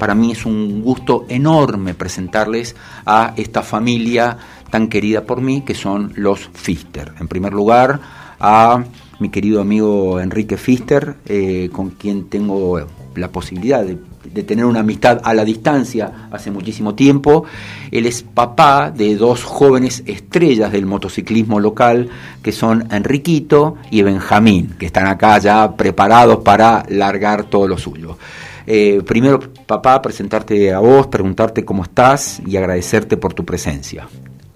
para mí es un gusto enorme presentarles a esta familia tan querida por mí, que son los Fister. En primer lugar, a mi querido amigo Enrique Fister, eh, con quien tengo la posibilidad de, tener una amistad a la distancia hace muchísimo tiempo. Él es papá de dos jóvenes estrellas del motociclismo local, que son Enriquito y Benjamín, que están acá ya preparados para largar todo lo suyo. Eh, primero, papá, presentarte a vos, preguntarte cómo estás y agradecerte por tu presencia.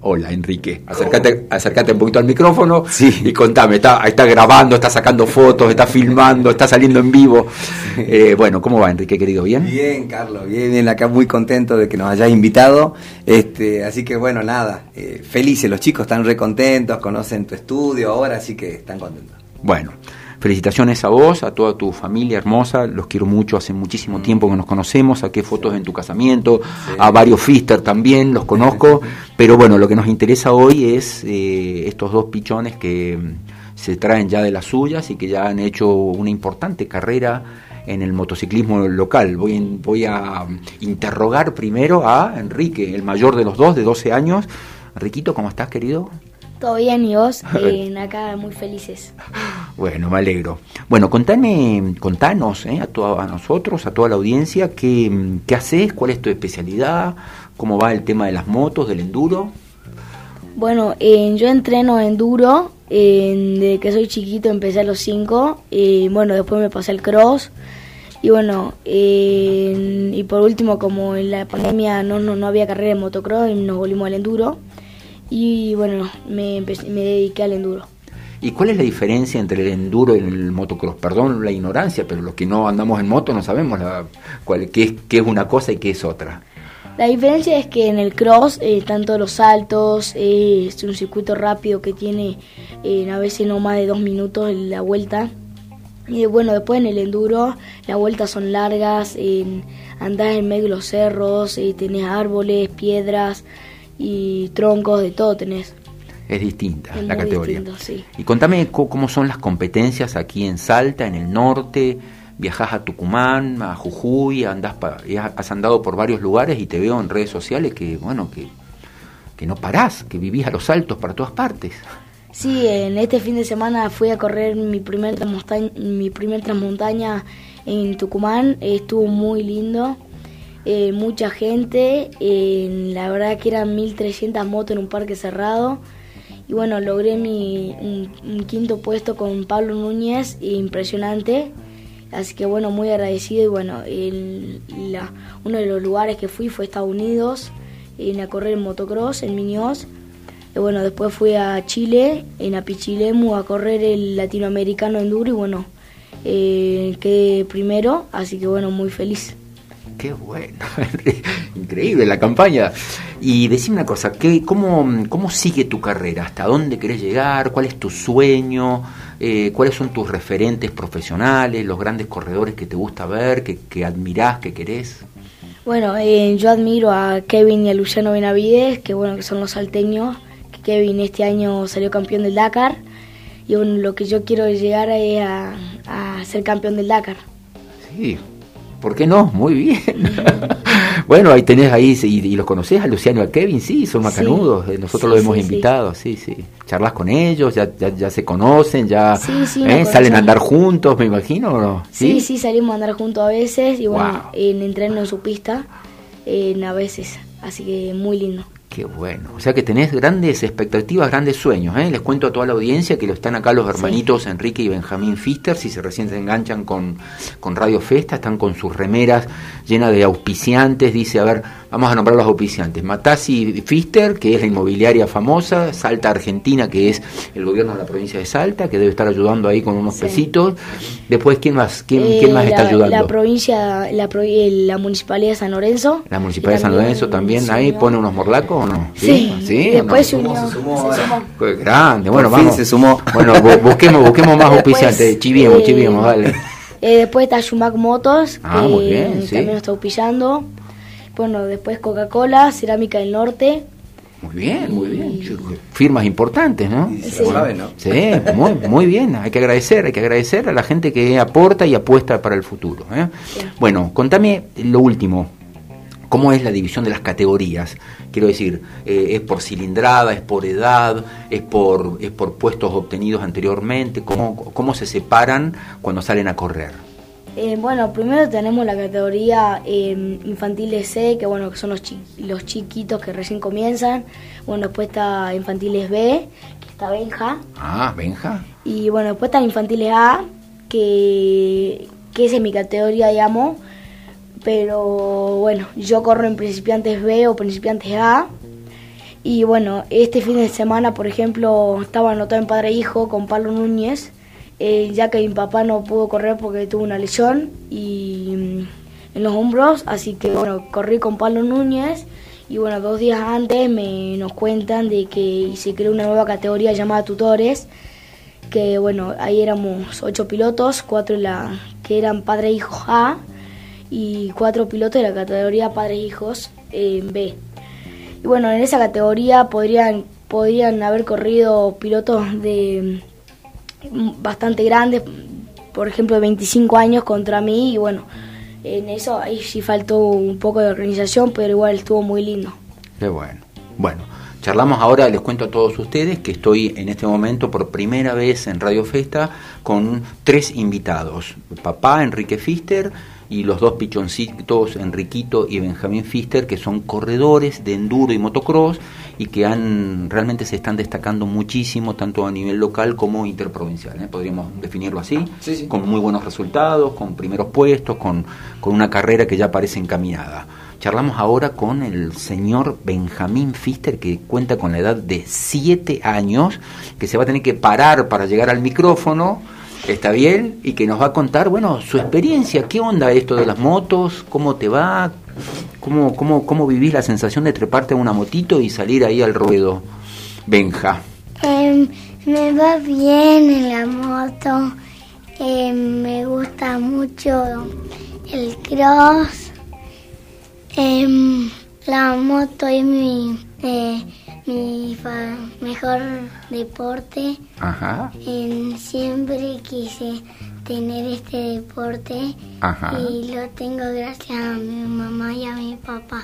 Hola Enrique, acércate, acércate un poquito al micrófono sí. y contame, está, está grabando, está sacando fotos, está filmando, está saliendo en vivo. Eh, bueno, ¿cómo va Enrique, querido? ¿Bien? Bien, Carlos, bien, bien, acá muy contento de que nos hayas invitado. Este, así que bueno, nada, eh, felices, los chicos están re contentos, conocen tu estudio ahora, así que están contentos. Bueno, Felicitaciones a vos, a toda tu familia hermosa, los quiero mucho, hace muchísimo tiempo que nos conocemos, saqué fotos en tu casamiento, a varios Fister también, los conozco, pero bueno, lo que nos interesa hoy es eh, estos dos pichones que mm, se traen ya de las suyas y que ya han hecho una importante carrera en el motociclismo local. Voy, voy a mm, interrogar primero a Enrique, el mayor de los dos, de 12 años. Enriquito, ¿cómo estás, querido? Todo bien, y vos, eh, acá muy felices. Bueno, me alegro. Bueno, contame, contanos eh, a, a nosotros, a toda la audiencia, qué, qué haces, cuál es tu especialidad, cómo va el tema de las motos, del enduro. Bueno, eh, yo entreno enduro, desde que soy chiquito empecé a los 5, y bueno, después me pasé el cross. Y bueno, y por último, como en la pandemia no, no, no había carrera de motocross, nos volvimos al enduro y bueno, me, me dediqué al enduro. ¿Y cuál es la diferencia entre el enduro y el motocross? Perdón la ignorancia, pero los que no andamos en moto no sabemos la, cuál, qué, es, qué es una cosa y qué es otra. La diferencia es que en el cross, eh, tanto los saltos, eh, es un circuito rápido que tiene eh, a veces no más de dos minutos la vuelta. Y bueno, después en el enduro, las vueltas son largas, andás en medio de los cerros, tenés árboles, piedras, y troncos, de todo tenés. Es distinta la categoría. Y contame cómo son las competencias aquí en Salta, en el norte. Viajás a Tucumán, a Jujuy, andás has andado por varios lugares y te veo en redes sociales que, bueno, que, que no parás, que vivís a los saltos para todas partes. Sí, en este fin de semana fui a correr mi primer, mi primer transmontaña en Tucumán, estuvo muy lindo. Eh, mucha gente, eh, la verdad que eran 1300 motos en un parque cerrado. Y bueno, logré mi un, quinto puesto con Pablo Núñez, impresionante. Así que bueno, muy agradecido. Y bueno, la, uno de los lugares que fui fue Estados Unidos, en a correr en motocross, en Minios. Y bueno, después fui a Chile, en Apichilemu, a correr el latinoamericano enduro. Y bueno, eh, quedé primero, así que bueno, muy feliz. Qué bueno, increíble la campaña. Y decime una cosa, ¿qué, cómo, ¿cómo sigue tu carrera? ¿Hasta dónde querés llegar? ¿Cuál es tu sueño? Eh, ¿Cuáles son tus referentes profesionales, los grandes corredores que te gusta ver, que, que admirás, que querés? Bueno, eh, yo admiro a Kevin y a Luciano Benavides, que bueno, que son los salteños, que Kevin este año salió campeón del Dakar, y bueno, lo que yo quiero llegar es a, a ser campeón del Dakar. Sí, ¿Por qué no? Muy bien. bueno, ahí tenés ahí, y, los conocés a Luciano y a Kevin, sí, son macanudos, eh, nosotros los hemos invitado, sí, sí. Charlas con ellos, ya, ya, se conocen, ya ¿eh? salen a andar juntos, me imagino, ¿o no? ¿Sí? sí, salimos a andar juntos a veces, y bueno, en entreno en su pista, en a veces, así que muy lindo. Qué bueno. O sea que tenés grandes expectativas, grandes sueños. ¿eh? Les cuento a toda la audiencia que lo están acá los hermanitos Enrique y Benjamín Fister, si se recién se enganchan con, con Radio Festa, están con sus remeras llenas de auspiciantes. Dice, a ver, vamos a nombrar los auspiciantes. Matasi Fister, que es la inmobiliaria famosa, Salta Argentina, que es el gobierno de la provincia de Salta, que debe estar ayudando ahí con unos pesitos. Después, ¿quién más, quién, eh, más está ayudando? La provincia, la, la municipalidad de San Lorenzo. La municipalidad de San Lorenzo también, ahí pone unos morlacos Sí, ¿Sí? después se, sumó, grande, bueno, vamos. se sumó. Bueno, busquemos, busquemos más auspiciantes, chiviemos, eh, chiviemos, dale. Eh, después está Shumac Motos, ah, que también nos está auspiciando. Bueno, después Coca-Cola, Cerámica del Norte. Muy bien, muy bien. Firmas importantes, ¿no? Sí, ¿no? sí muy, muy bien. Hay que agradecer, hay que agradecer a la gente que aporta y apuesta para el futuro. ¿eh? Bueno, contame lo último. ¿Cómo es la división de las categorías? Quiero decir, eh, ¿es por cilindrada, es por edad, es por, es por puestos obtenidos anteriormente? ¿Cómo, ¿Cómo se separan cuando salen a correr? Eh, bueno, primero tenemos la categoría eh, infantiles C, que bueno, que son los, los chiquitos que recién comienzan. Bueno, después está infantiles B, que está Benja. Ah, Benja. Y bueno, después está infantiles A, que, que esa es mi categoría, digamos. Pero bueno, yo corro en principiantes B o principiantes A. Y bueno, este fin de semana, por ejemplo, estaba anotado en Padre e Hijo con Pablo Núñez eh, ya que mi papá no pudo correr porque tuvo una lesión y mm, en los hombros, así que bueno, corrí con Pablo Núñez y bueno, dos días antes me nos cuentan de que se creó una nueva categoría llamada tutores, que bueno, ahí éramos ocho pilotos, cuatro la, que eran padre e hijos A y cuatro pilotos de la categoría padres e hijos B. Y bueno, en esa categoría podrían, podrían haber corrido pilotos de bastante grandes, por ejemplo, de 25 años contra mí y bueno, en eso ahí sí faltó un poco de organización, pero igual estuvo muy lindo. Qué bueno. Bueno, charlamos ahora, les cuento a todos ustedes que estoy en este momento por primera vez en Radio Festa con tres invitados. Papá Enrique Fister y los dos pichoncitos, Enriquito y Benjamín Fister, que son corredores de enduro y motocross y que han realmente se están destacando muchísimo tanto a nivel local como interprovincial, ¿eh? podríamos definirlo así, con muy buenos resultados, con primeros puestos, con, con una carrera que ya parece encaminada. Charlamos ahora con el señor Benjamín Fister, que cuenta con la edad de 7 años, que se va a tener que parar para llegar al micrófono está bien y que nos va a contar, bueno, su experiencia, qué onda esto de las motos, cómo te va, cómo, cómo, cómo vivís la sensación de treparte a una motito y salir ahí al ruedo. Benja. Em, me va bien en la moto, em, me gusta mucho el cross, em, la moto es mi... Mi mejor deporte. Ajá. siempre quise tener este deporte y lo tengo gracias a mi mamá y a mi papá.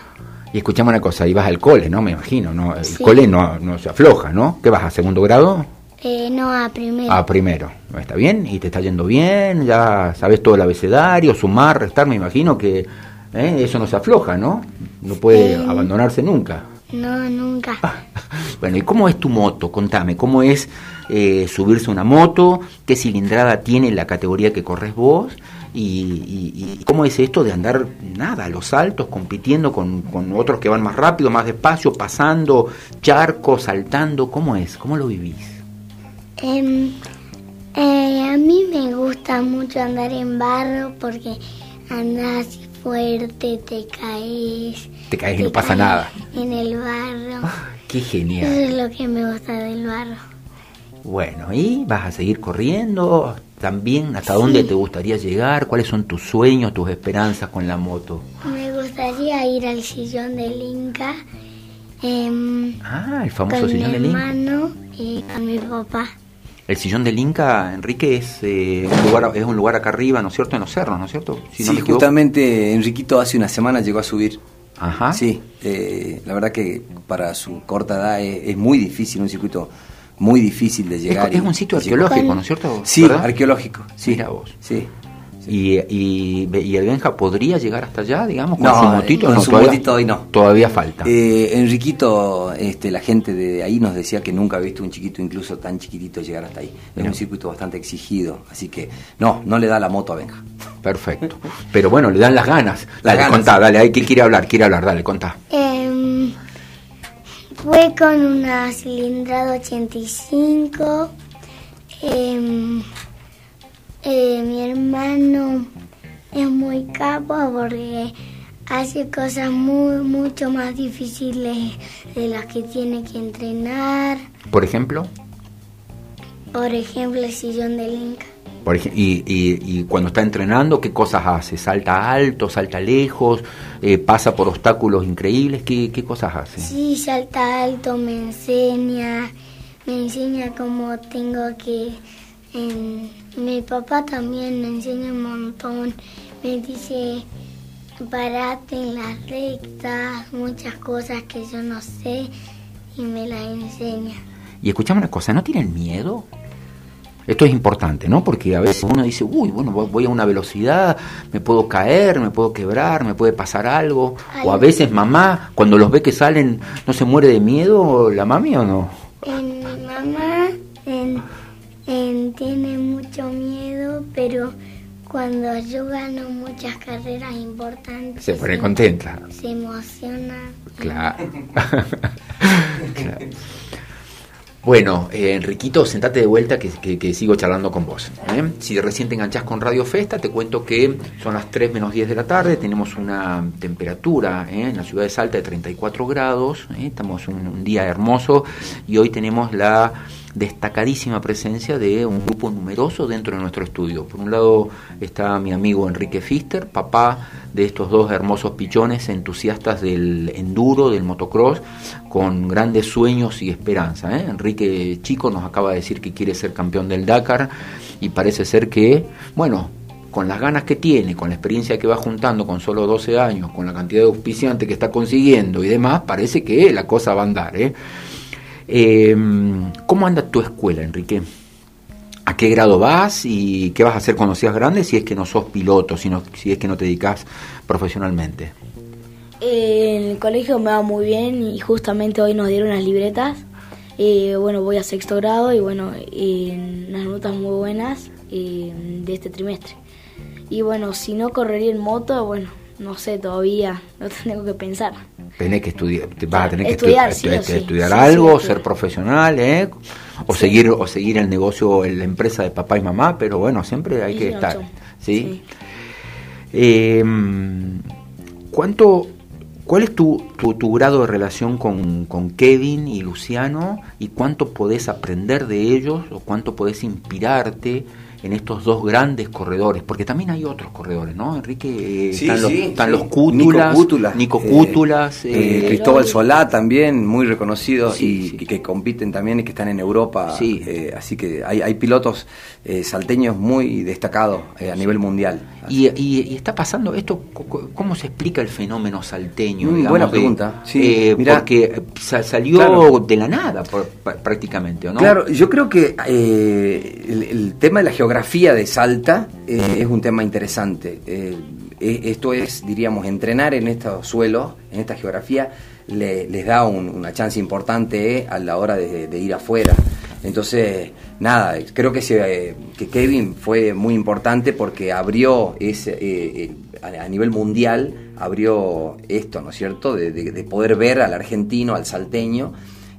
Y escuchamos una cosa, ibas al cole, ¿no? Me imagino, ¿no? El cole no, no se afloja, ¿no? ¿Qué vas a segundo grado? Eh, no, a primero. A primero, ¿está bien? ¿Y te está yendo bien? ¿Ya sabes todo el abecedario, sumar, restar? Me imagino que ¿eh? eso no se afloja, ¿no? No puede eh, abandonarse nunca. No, nunca. bueno, ¿y cómo es tu moto? Contame, ¿cómo es eh, subirse una moto? ¿Qué cilindrada tiene la categoría que corres vos? Y, cómo es esto de andar, nada, a los saltos, compitiendo con, otros que van más rápido, más despacio, pasando charcos, saltando? ¿Cómo es? ¿Cómo lo vivís? Em, eh, a mí me gusta mucho andar en barro porque andas fuerte, te caes. Te caes y no pasa nada. En el barro. Ah, qué genial. Eso es lo que me gusta del barro. Bueno, ¿y vas a seguir corriendo? También, ¿hasta dónde te gustaría llegar? ¿Cuáles son tus sueños, tus esperanzas con la moto? Me gustaría ir al sillón del Inca. Eh, ah, el famoso sillón del Inca. Con mi hermano y con mi papá. El sillón del Inca, Enrique, es, eh, un lugar, es un lugar acá arriba, ¿no es cierto? En los cerros, ¿no es cierto? sí, justamente Enriquito hace una semana llegó a subir. Ajá. Sí, eh, la verdad que para su corta edad es, muy difícil, un circuito muy difícil de llegar. Es, un sitio arqueológico, ¿no es cierto? Sí, arqueológico. Sí. Mira vos. Sí. Y, y, el Benja podría llegar hasta allá, digamos, con su motito? Con su todavía, motito no. Todavía falta. Eh, Enriquito, este, la gente de ahí nos decía que nunca ha visto un chiquito, incluso tan chiquitito, llegar hasta ahí. Es un circuito bastante exigido, así que no, no le da la moto a Benja. Perfecto. Pero bueno, le dan las ganas. dale, contá, dale, hay que quiere hablar, quiere hablar, dale, contá. Em, fue con una cilindrada 85. Eh, eh, mi hermano es muy capo porque hace cosas muy mucho más difíciles de las que tiene que entrenar. Por ejemplo. Por ejemplo, el sillón del Inca. Por y, y, cuando está entrenando, ¿qué cosas hace? ¿Salta alto, salta lejos, eh, pasa por obstáculos increíbles? ¿Qué, ¿Qué cosas hace? Sí, salta alto, me enseña, me enseña cómo tengo que mi papá también me enseña un montón. Me dice parate en las rectas, muchas cosas que yo no sé y me las enseña. Y escuchame una cosa, ¿no tienen miedo? Esto es importante, ¿no? Porque a veces uno dice, uy, bueno, voy a una velocidad, me puedo caer, me puedo quebrar, me puede pasar algo. O a veces mamá, cuando los ve que salen, ¿no se muere de miedo la mami o no? En mamá en, tiene miedo, pero cuando yo gano muchas carreras importantes... Se pone contenta. Se emociona. claro. Bueno, eh, Enriquito, sentate de vuelta que, sigo charlando con vos. ¿eh? Si recién te enganchás con Radio Festa, te cuento que son las 3 menos 10 de la tarde, tenemos una temperatura ¿eh? en la ciudad de Salta de 34 grados, estamos un, un día hermoso y hoy tenemos la destacadísima presencia de un grupo numeroso dentro de nuestro estudio. Por un lado está mi amigo Enrique Fister, papá de estos dos hermosos pichones entusiastas del enduro, del motocross, con grandes sueños y esperanza. ¿eh? Enrique Chico nos acaba de decir que quiere ser campeón del Dakar y parece ser que, bueno, con las ganas que tiene, con la experiencia que va juntando con solo 12 años, con la cantidad de auspiciantes que está consiguiendo y demás, parece que la cosa va a andar. ¿eh? Em, ¿Cómo anda tu escuela, Enrique? ¿A qué grado vas y qué vas a hacer cuando seas grande si es que no sos piloto, si, si es que no te dedicas profesionalmente? En el colegio me va muy bien y justamente hoy nos dieron las libretas. Eh, bueno, voy a sexto grado y bueno, unas notas muy buenas eh, de este trimestre. Y bueno, si no correría en moto, bueno, no sé todavía, no tengo que pensar. Tenés que estudiar, vas a tener que estudiar, estudiar algo, ser profesional, ¿eh? O seguir o seguir el negocio, la empresa de papá y mamá, pero bueno, siempre hay que estar, ¿sí? Eh, ¿Cuánto ¿Cuál es tu, tu, tu, grado de relación con, con, Kevin y Luciano y cuánto podés aprender de ellos o cuánto podés inspirarte en estos dos grandes corredores, porque también hay otros corredores, ¿no? Enrique, están, los, están los Cútulas, Nico Cútulas, eh, eh, Cristóbal Solá también, muy reconocidos y, que compiten también y que están en Europa. Eh, así que hay, hay pilotos salteños muy destacados a nivel mundial. Y, y, está pasando esto, ¿cómo se explica el fenómeno salteño? Mm, buena pregunta. porque salió de la nada prácticamente, ¿no? Claro, yo creo que el, el tema de la geografía de Salta eh, es un tema interesante. Eh, eh, esto es, diríamos, entrenar en estos suelos, en esta geografía, les da una chance importante a la hora de, ir afuera. Entonces, nada, creo que, que Kevin fue muy importante porque abrió ese, a, nivel mundial, abrió esto, ¿no es cierto?, de poder ver al argentino, al salteño,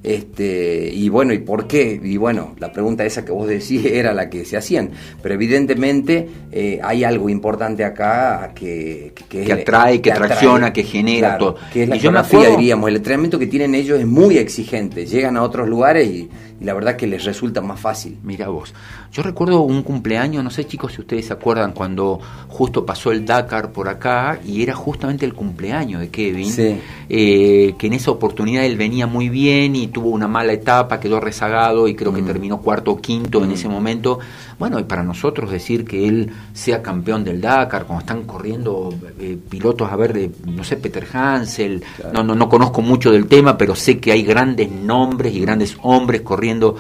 este, y bueno, ¿y por qué? Y bueno, la pregunta esa que vos decís era la que se hacían. Pero evidentemente eh, hay algo importante acá que, que, atrae, que, tracciona, que genera todo. Que es la y geografía, diríamos. El entrenamiento que tienen ellos es muy exigente. Llegan a otros lugares y, y la verdad que les resulta más fácil. Mira vos. Yo recuerdo un cumpleaños, no sé chicos si ustedes se acuerdan, cuando justo pasó el Dakar por acá y era justamente el cumpleaños de Kevin, eh, que en esa oportunidad él venía muy bien y tuvo una mala etapa, quedó rezagado y creo que mm. terminó cuarto o quinto en mm. ese momento. Bueno, y para nosotros decir que él sea campeón del Dakar, cuando están corriendo eh, pilotos, a ver, de, no sé, Peter Hansel, no, no, no conozco mucho del tema, pero sé que hay grandes nombres y grandes hombres corriendo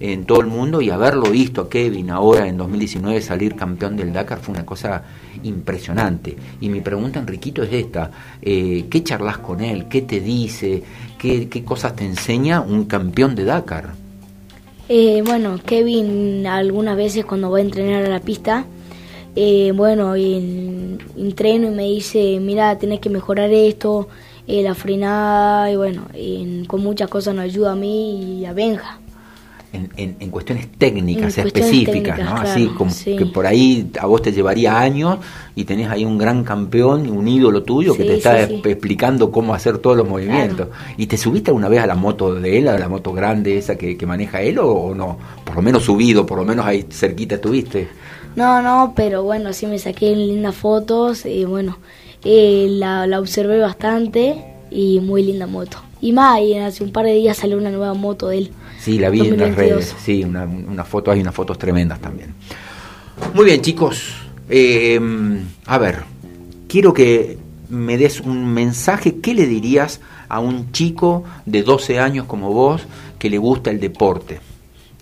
en todo el mundo y haberlo visto a Kevin ahora en 2019 salir campeón del Dakar fue una cosa impresionante. Y mi pregunta, Enriquito, es esta. Eh, ¿Qué charlas con él? ¿Qué te dice? ¿Qué, ¿Qué, cosas te enseña un campeón de Dakar? Eh, bueno, Kevin algunas veces cuando va a entrenar a la pista, eh, bueno, entreno y me dice, mira, tenés que mejorar esto, la frenada, y bueno, con muchas cosas nos ayuda a mí y a Benja en, cuestiones técnicas específicas, ¿no? Así como que por ahí a vos te llevaría años y tenés ahí un gran campeón, un ídolo tuyo que te está explicando cómo hacer todos los movimientos. ¿Y te subiste alguna vez a la moto de él, a la moto grande esa que, maneja él o, no? Por lo menos subido, por lo menos ahí cerquita estuviste. No, no, pero bueno, sí me saqué lindas fotos y bueno, eh, la, la observé bastante y muy linda moto. Y más, y hace un par de días salió una nueva moto de él. Sí, la vi en las redes. Sí, una, una, foto, hay unas fotos tremendas también. Muy bien, chicos. Eh, a ver, quiero que me des un mensaje, ¿qué le dirías a un chico de 12 años como vos que le gusta el deporte?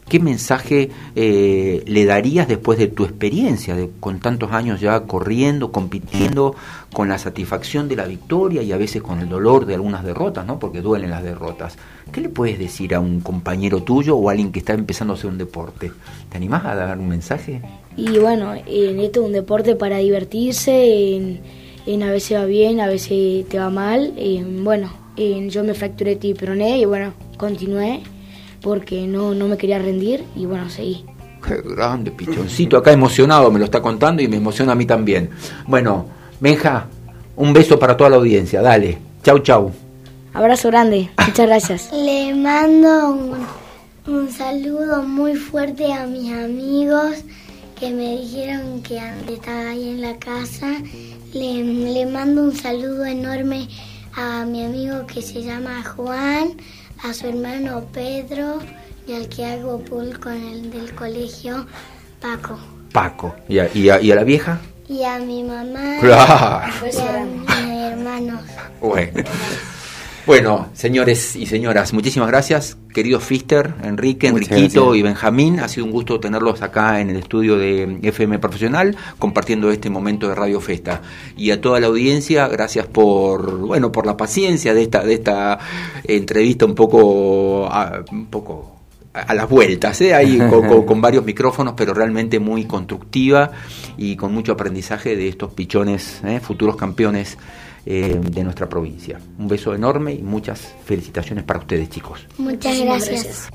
¿Qué mensaje eh, le darías después de tu experiencia, de, con tantos años ya corriendo, compitiendo, con la satisfacción de la victoria y a veces con el dolor de algunas derrotas, ¿no? porque duelen las derrotas? ¿Qué le puedes decir a un compañero tuyo o a alguien que está empezando a hacer un deporte? ¿Te animás a dar un mensaje? Y bueno, en esto es un deporte para divertirse, en, a veces va bien, a veces te va mal. bueno, yo me fracturé tiproné y bueno, continué porque no, no me quería rendir y bueno, seguí. Qué grande, pichoncito, acá emocionado me lo está contando y me emociona a mí también. Bueno, Benja, un beso para toda la audiencia, dale. Chau, chau. Abrazo grande, muchas gracias. Le mando un, saludo muy fuerte a mis amigos que me dijeron que estaba ahí en la casa. Le, le mando un saludo enorme a mi amigo que se llama Juan, a su hermano Pedro y al que hago pool con el del colegio, Paco. Paco. ¿Y a, y a, y a la vieja? Y a mi mamá. Claro. Y a mis hermanos. Bueno. Bueno, señores y señoras, muchísimas gracias, queridos Fister, Enrique, Enriquito y Benjamín. Ha sido un gusto tenerlos acá en el estudio de FM Profesional, compartiendo este momento de Radio Festa. Y a toda la audiencia, gracias por, bueno, por la paciencia de esta, de esta entrevista un poco, a, un poco a las vueltas, ¿eh? ahí con, varios micrófonos, pero realmente muy constructiva y con mucho aprendizaje de estos pichones, ¿eh? futuros campeones eh, de nuestra provincia. Un beso enorme y muchas felicitaciones para ustedes, chicos. Muchas gracias.